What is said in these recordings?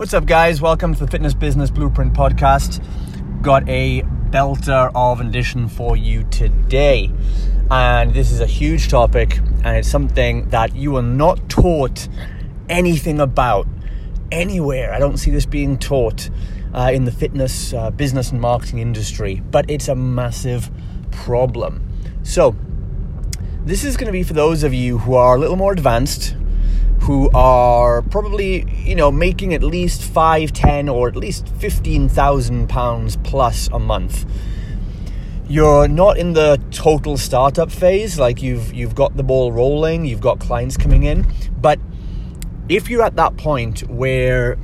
What's up, guys? Welcome to the Fitness Business Blueprint Podcast. Got a belter of an edition for you today. And this is a huge topic, and it's something that you are not taught anything about anywhere. I don't see this being taught uh, in the fitness, uh, business, and marketing industry, but it's a massive problem. So, this is going to be for those of you who are a little more advanced, who are probably, you know, making at least five, ten, or at least fifteen thousand pounds plus a month. You're not in the total startup phase, like you've you've got the ball rolling, you've got clients coming in, but if you're at that point where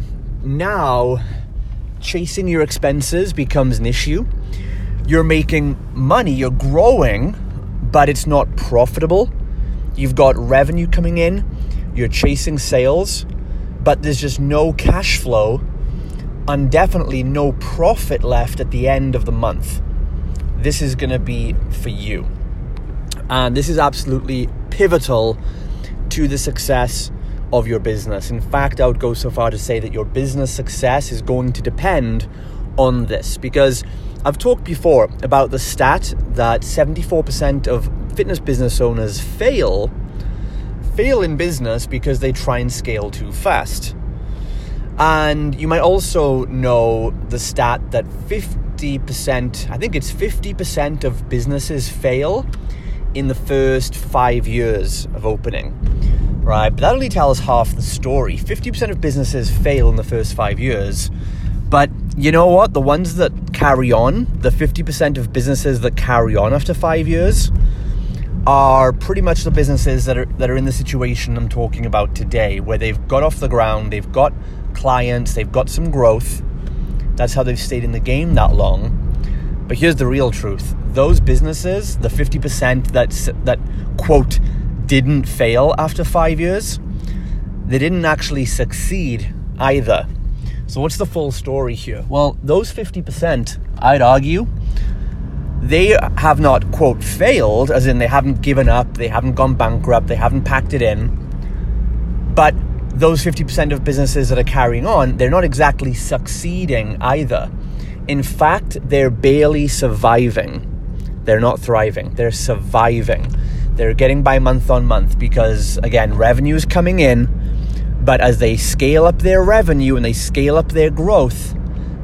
now chasing your expenses becomes an issue, you're making money, you're growing, but it's not profitable. You've got revenue coming in, you're chasing sales, but there's just no cash flow and definitely no profit left at the end of the month. This is going to be for you. And this is absolutely pivotal to the success of your business. In fact, I would go so far to say that your business success is going to depend on this because I've talked before about the stat that 74% of fitness business owners fail fail in business because they try and scale too fast. And you might also know the stat that 50%, I think it's 50% of businesses fail in the first 5 years of opening right? But that only tells half the story. 50% of businesses fail in the first five years. But you know what? The ones that carry on, the 50% of businesses that carry on after five years, are pretty much the businesses that are that are in the situation I'm talking about today, where they've got off the ground, they've got clients, they've got some growth. That's how they've stayed in the game that long. But here's the real truth: those businesses, the 50% that that quote didn't fail after five years, they didn't actually succeed either. So, what's the full story here? Well, those 50%, I'd argue, they have not, quote, failed, as in they haven't given up, they haven't gone bankrupt, they haven't packed it in. But those 50% of businesses that are carrying on, they're not exactly succeeding either. In fact, they're barely surviving. They're not thriving, they're surviving. They're getting by month on month because, again, revenue is coming in, but as they scale up their revenue and they scale up their growth,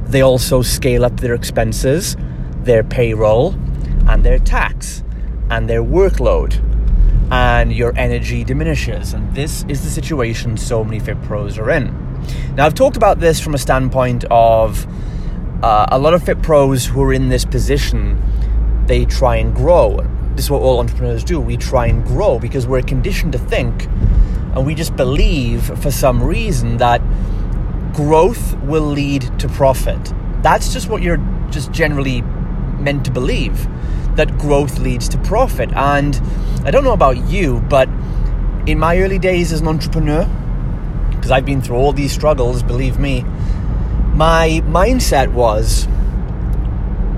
they also scale up their expenses, their payroll, and their tax, and their workload, and your energy diminishes. And this is the situation so many Fit Pros are in. Now, I've talked about this from a standpoint of uh, a lot of Fit Pros who are in this position, they try and grow this is what all entrepreneurs do. We try and grow because we're conditioned to think and we just believe for some reason that growth will lead to profit. That's just what you're just generally meant to believe that growth leads to profit. And I don't know about you, but in my early days as an entrepreneur, because I've been through all these struggles, believe me, my mindset was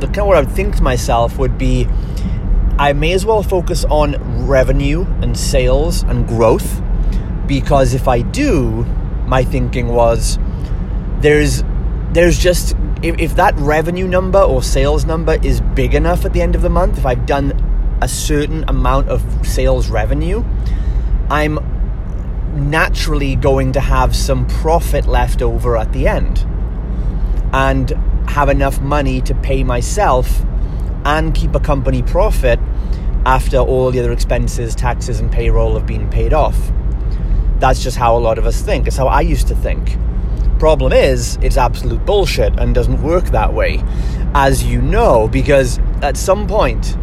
the kind of what I would think to myself would be I may as well focus on revenue and sales and growth because if I do, my thinking was there's there's just if, if that revenue number or sales number is big enough at the end of the month, if I've done a certain amount of sales revenue, I'm naturally going to have some profit left over at the end and have enough money to pay myself and keep a company profit after all the other expenses, taxes, and payroll have been paid off. That's just how a lot of us think. It's how I used to think. Problem is, it's absolute bullshit and doesn't work that way, as you know, because at some point,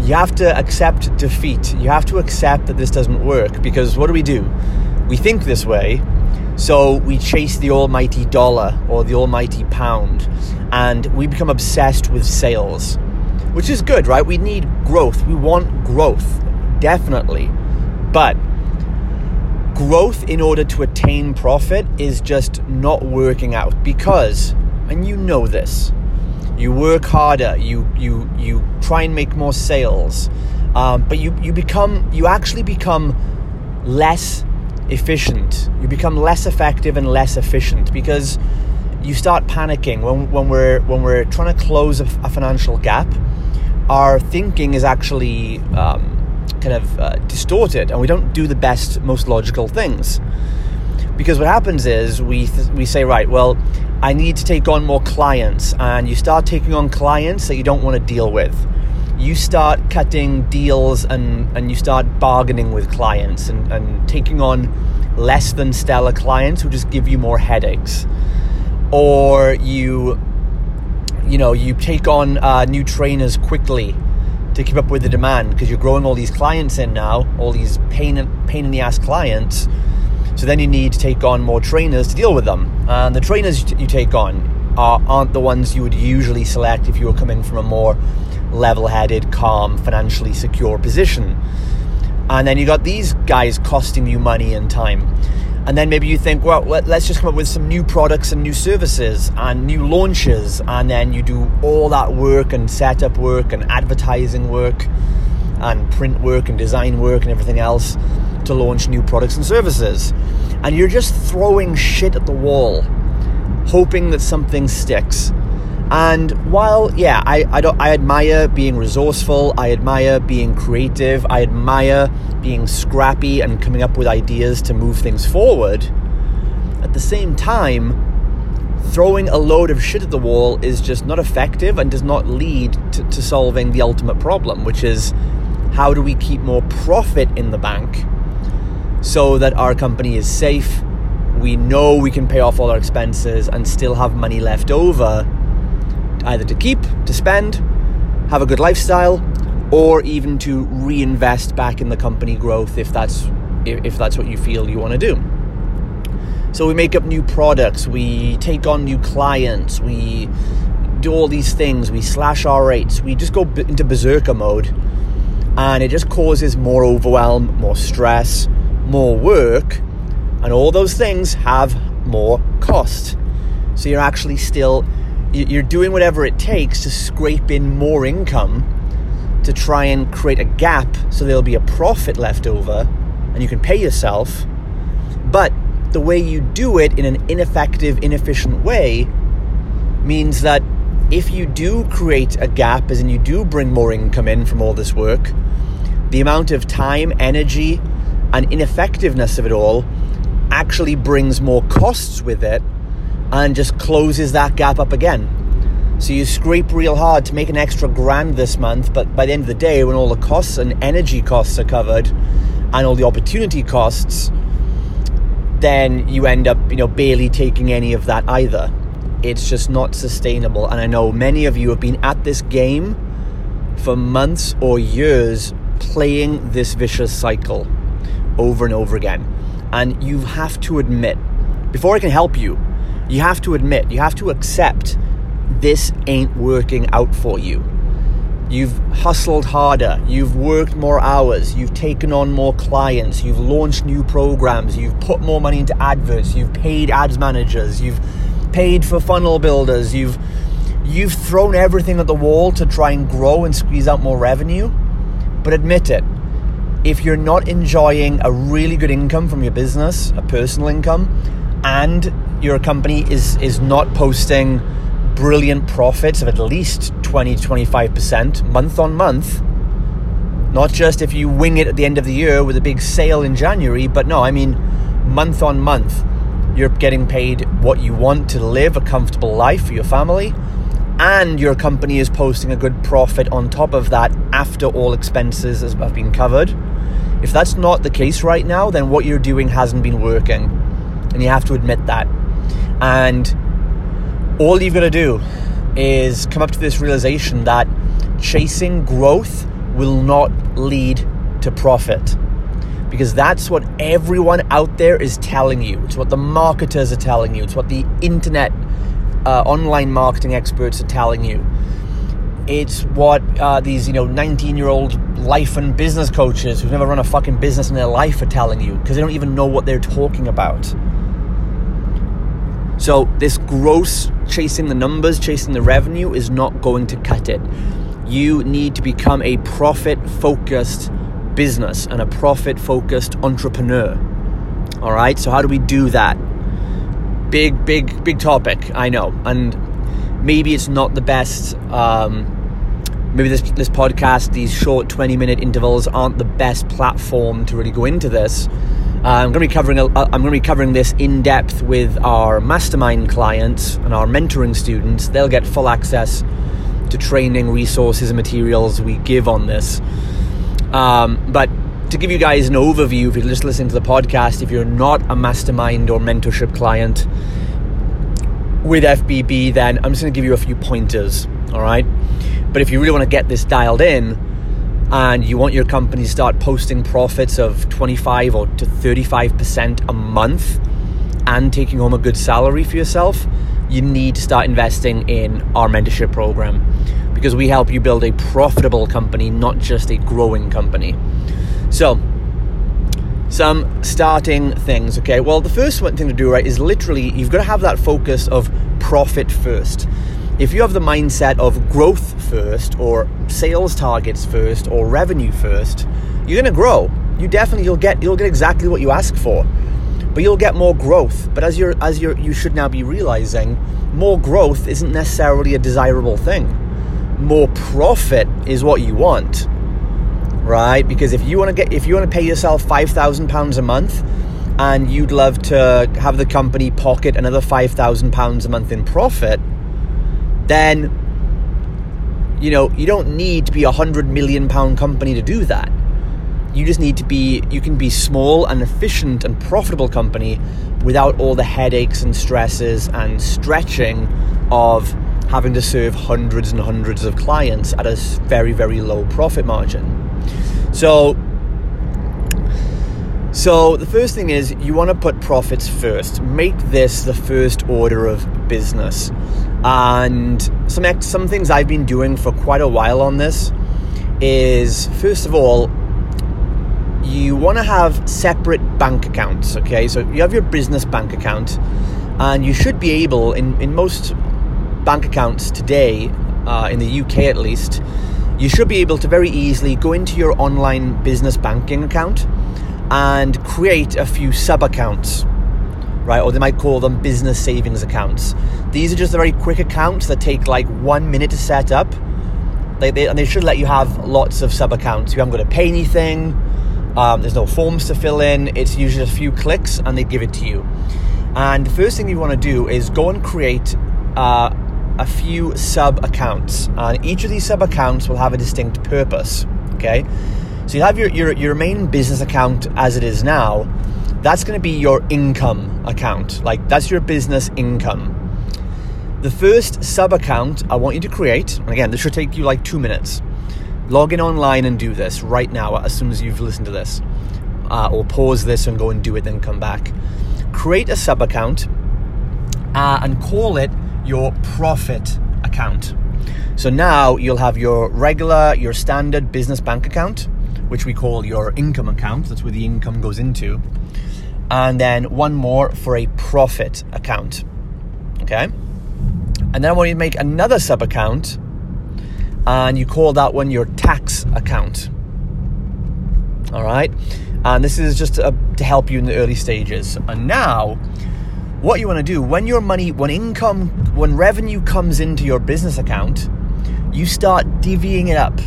you have to accept defeat. You have to accept that this doesn't work because what do we do? We think this way, so we chase the almighty dollar or the almighty pound, and we become obsessed with sales which is good, right? We need growth. We want growth, definitely. But growth in order to attain profit is just not working out because, and you know this, you work harder, you you you try and make more sales, um, but you you become you actually become less efficient. You become less effective and less efficient because you start panicking when, when we're when we're trying to close a, a financial gap. Our thinking is actually um, kind of uh, distorted, and we don't do the best, most logical things. Because what happens is we th- we say, right, well, I need to take on more clients, and you start taking on clients that you don't want to deal with. You start cutting deals and, and you start bargaining with clients and, and taking on less than stellar clients who just give you more headaches. Or you you know you take on uh, new trainers quickly to keep up with the demand because you're growing all these clients in now, all these pain pain in the ass clients so then you need to take on more trainers to deal with them. And the trainers you take on are, aren't the ones you would usually select if you were coming from a more level headed, calm, financially secure position. And then you got these guys costing you money and time. And then maybe you think, well, let's just come up with some new products and new services and new launches. And then you do all that work and setup work and advertising work and print work and design work and everything else to launch new products and services. And you're just throwing shit at the wall, hoping that something sticks. And while, yeah, I, I, I admire being resourceful, I admire being creative, I admire being scrappy and coming up with ideas to move things forward, at the same time, throwing a load of shit at the wall is just not effective and does not lead to, to solving the ultimate problem, which is how do we keep more profit in the bank so that our company is safe. We know we can pay off all our expenses and still have money left over either to keep, to spend, have a good lifestyle, or even to reinvest back in the company growth if that's if that's what you feel you want to do. So we make up new products, we take on new clients, we do all these things, we slash our rates, we just go into berserker mode, and it just causes more overwhelm, more stress, more work, and all those things have more cost. So you're actually still you're doing whatever it takes to scrape in more income to try and create a gap so there'll be a profit left over and you can pay yourself. But the way you do it in an ineffective, inefficient way means that if you do create a gap, as in you do bring more income in from all this work, the amount of time, energy, and ineffectiveness of it all actually brings more costs with it and just closes that gap up again. So you scrape real hard to make an extra grand this month, but by the end of the day, when all the costs and energy costs are covered and all the opportunity costs, then you end up, you know, barely taking any of that either. It's just not sustainable. And I know many of you have been at this game for months or years playing this vicious cycle over and over again. And you have to admit, before I can help you, you have to admit, you have to accept this ain't working out for you. You've hustled harder, you've worked more hours, you've taken on more clients, you've launched new programs, you've put more money into adverts, you've paid ads managers, you've paid for funnel builders, you've you've thrown everything at the wall to try and grow and squeeze out more revenue. But admit it, if you're not enjoying a really good income from your business, a personal income, and your company is is not posting brilliant profits of at least 20 25% month on month, not just if you wing it at the end of the year with a big sale in January, but no, I mean month on month, you're getting paid what you want to live a comfortable life for your family and your company is posting a good profit on top of that after all expenses have been covered. If that's not the case right now, then what you're doing hasn't been working. And you have to admit that. And all you've got to do is come up to this realization that chasing growth will not lead to profit. Because that's what everyone out there is telling you. It's what the marketers are telling you. It's what the internet uh, online marketing experts are telling you. It's what uh, these, you know, 19 year old life and business coaches who've never run a fucking business in their life are telling you because they don't even know what they're talking about. So, this gross chasing the numbers, chasing the revenue is not going to cut it. You need to become a profit focused business and a profit focused entrepreneur. All right, so how do we do that? Big, big, big topic, I know. And maybe it's not the best. Um, maybe this, this podcast, these short 20 minute intervals, aren't the best platform to really go into this. Uh, I'm going to be covering. A, uh, I'm going to be covering this in depth with our mastermind clients and our mentoring students. They'll get full access to training, resources, and materials we give on this. Um, but to give you guys an overview, if you're just listening to the podcast, if you're not a mastermind or mentorship client with FBB, then I'm just going to give you a few pointers. All right. But if you really want to get this dialed in, and you want your company to start posting profits of 25 or to 35% a month and taking home a good salary for yourself, you need to start investing in our mentorship program because we help you build a profitable company, not just a growing company. So, some starting things, okay? Well, the first one thing to do, right, is literally you've got to have that focus of profit first. If you have the mindset of growth first, or sales targets first, or revenue first, you're going to grow. You definitely you'll get you'll get exactly what you ask for, but you'll get more growth. But as you're as you're you should now be realizing, more growth isn't necessarily a desirable thing. More profit is what you want, right? Because if you want to get if you want to pay yourself five thousand pounds a month, and you'd love to have the company pocket another five thousand pounds a month in profit then you know you don't need to be a hundred million pound company to do that. You just need to be you can be small and efficient and profitable company without all the headaches and stresses and stretching of having to serve hundreds and hundreds of clients at a very very low profit margin. So so the first thing is you want to put profits first. Make this the first order of business and some some things I've been doing for quite a while on this is first of all, you want to have separate bank accounts. Okay, so you have your business bank account, and you should be able in in most bank accounts today, uh, in the UK at least, you should be able to very easily go into your online business banking account and create a few sub accounts right? Or they might call them business savings accounts. These are just the very quick accounts that take like one minute to set up. They, they, and they should let you have lots of sub accounts. You haven't got to pay anything. Um, there's no forms to fill in. It's usually a few clicks and they give it to you. And the first thing you want to do is go and create uh, a few sub accounts. And each of these sub accounts will have a distinct purpose. Okay? So you have your, your, your main business account as it is now that's going to be your income account. Like, that's your business income. The first sub account I want you to create, and again, this should take you like two minutes. Log in online and do this right now as soon as you've listened to this. Uh, or pause this and go and do it, then come back. Create a sub account uh, and call it your profit account. So now you'll have your regular, your standard business bank account, which we call your income account. That's where the income goes into and then one more for a profit account. Okay? And then I want you to make another sub account and you call that one your tax account. All right? And this is just to, to help you in the early stages. And now, what you want to do when your money, when income, when revenue comes into your business account, you start divvying it up.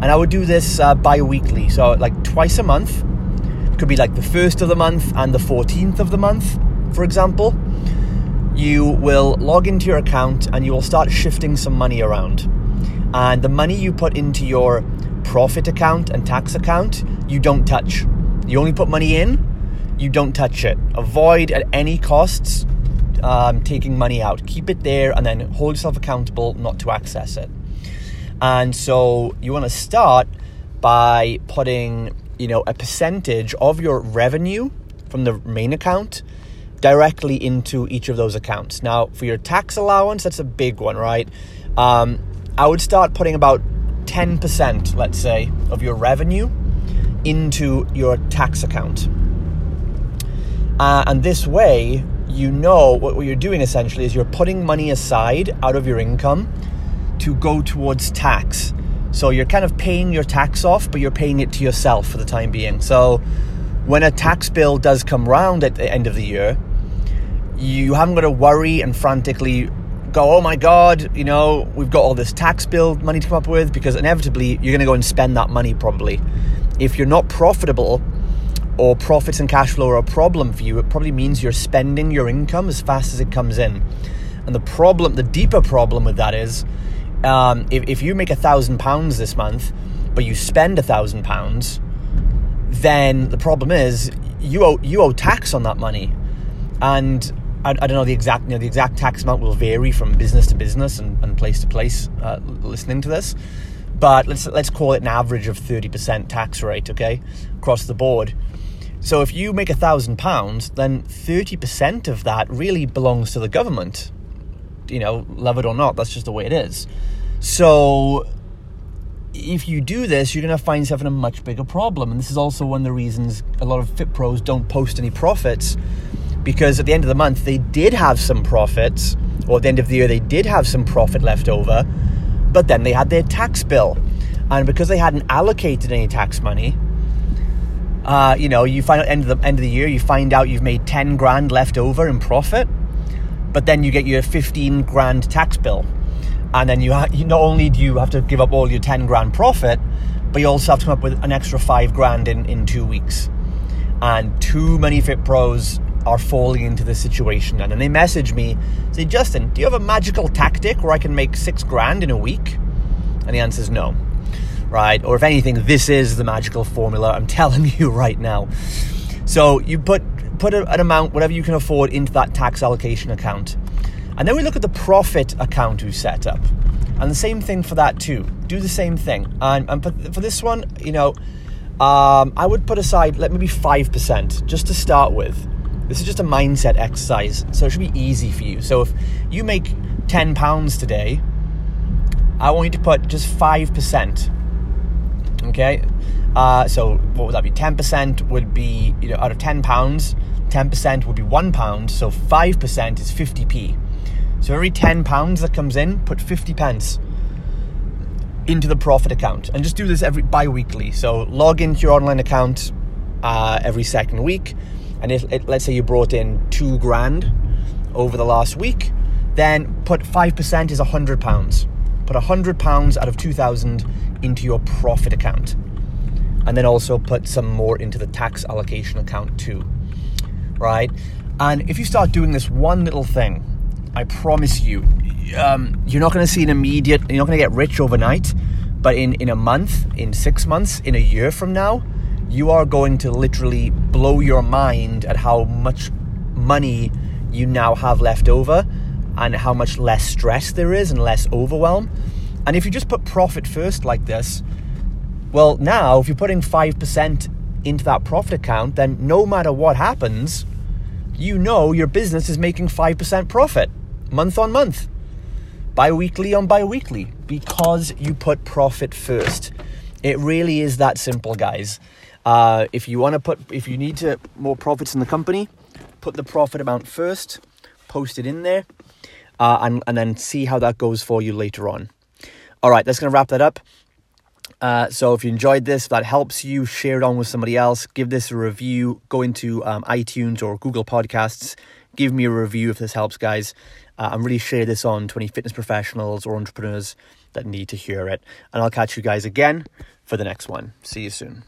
And I would do this uh, bi weekly, so like twice a month could be like the first of the month and the 14th of the month, for example. You will log into your account and you will start shifting some money around. And the money you put into your profit account and tax account, you don't touch. You only put money in, you don't touch it. Avoid at any costs um, taking money out. Keep it there and then hold yourself accountable not to access it. And so you want to start by putting you know, a percentage of your revenue from the main account directly into each of those accounts. Now, for your tax allowance, that's a big one, right? Um, I would start putting about 10%, let's say, of your revenue into your tax account. Uh, and this way, you know what, what you're doing essentially is you're putting money aside out of your income to go towards tax. So you're kind of paying your tax off, but you're paying it to yourself for the time being. So when a tax bill does come round at the end of the year, you haven't got to worry and frantically go, oh my God, you know, we've got all this tax bill money to come up with because inevitably you're going to go and spend that money probably. If you're not profitable or profits and cash flow are a problem for you, it probably means you're spending your income as fast as it comes in. And the problem, the deeper problem with that is um, if, if you make a thousand pounds this month, but you spend a thousand pounds, then the problem is you owe, you owe tax on that money. And I, I, don't know the exact you know the exact tax amount will vary from business to business and, and place to place. Uh, listening to this, but let's let's call it an average of thirty percent tax rate, okay, across the board. So if you make a thousand pounds, then thirty percent of that really belongs to the government. You know, love it or not, that's just the way it is. So if you do this, you're going to find yourself in a much bigger problem. And this is also one of the reasons a lot of fit pros don't post any profits. Because at the end of the month they did have some profits, or at the end of the year they did have some profit left over, but then they had their tax bill. And because they hadn't allocated any tax money, uh, you know, you find at end of the end of the year, you find out you've made ten grand left over in profit, but then you get your fifteen grand tax bill, and then you, ha- you not only do you have to give up all your ten grand profit, but you also have to come up with an extra five grand in in two weeks. And too many fit pros are falling into this situation. And then they message me, say, Justin, do you have a magical tactic where I can make six grand in a week? And the answer is no. Right? Or if anything, this is the magical formula. I'm telling you right now. So you put put an amount, whatever you can afford, into that tax allocation account. And then we look at the profit account we set up. And the same thing for that too. Do the same thing. And, and for this one, you know, um, I would put aside, let maybe 5% just to start with this is just a mindset exercise, so it should be easy for you. So if you make ten pounds today, I want you to put just five percent. Okay, uh, so what would that be? Ten percent would be you know out of ten pounds, ten percent would be one pound. So five percent is fifty p. So every ten pounds that comes in, put fifty pence into the profit account, and just do this every bi-weekly. So log into your online account uh, every second week and if it, let's say you brought in two grand over the last week, then put 5% is 100 pounds. Put 100 pounds out of 2000 into your profit account. And then also put some more into the tax allocation account too. Right? And if you start doing this one little thing, I promise you, um, you're not going to see an immediate, you're not going to get rich overnight, but in, in a month, in six months, in a year from now, you are going to literally blow your mind at how much money you now have left over and how much less stress there is and less overwhelm. And if you just put profit first like this, well, now if you're putting 5% into that profit account, then no matter what happens, you know your business is making 5% profit month on month, bi weekly on bi weekly, because you put profit first. It really is that simple, guys. Uh, if you want to put, if you need to more profits in the company, put the profit amount first, post it in there, uh, and and then see how that goes for you later on. All right, that's gonna wrap that up. Uh, so if you enjoyed this, that helps you, share it on with somebody else. Give this a review. Go into um, iTunes or Google Podcasts. Give me a review if this helps, guys. Uh, and really share this on to any fitness professionals or entrepreneurs that need to hear it. And I'll catch you guys again for the next one. See you soon.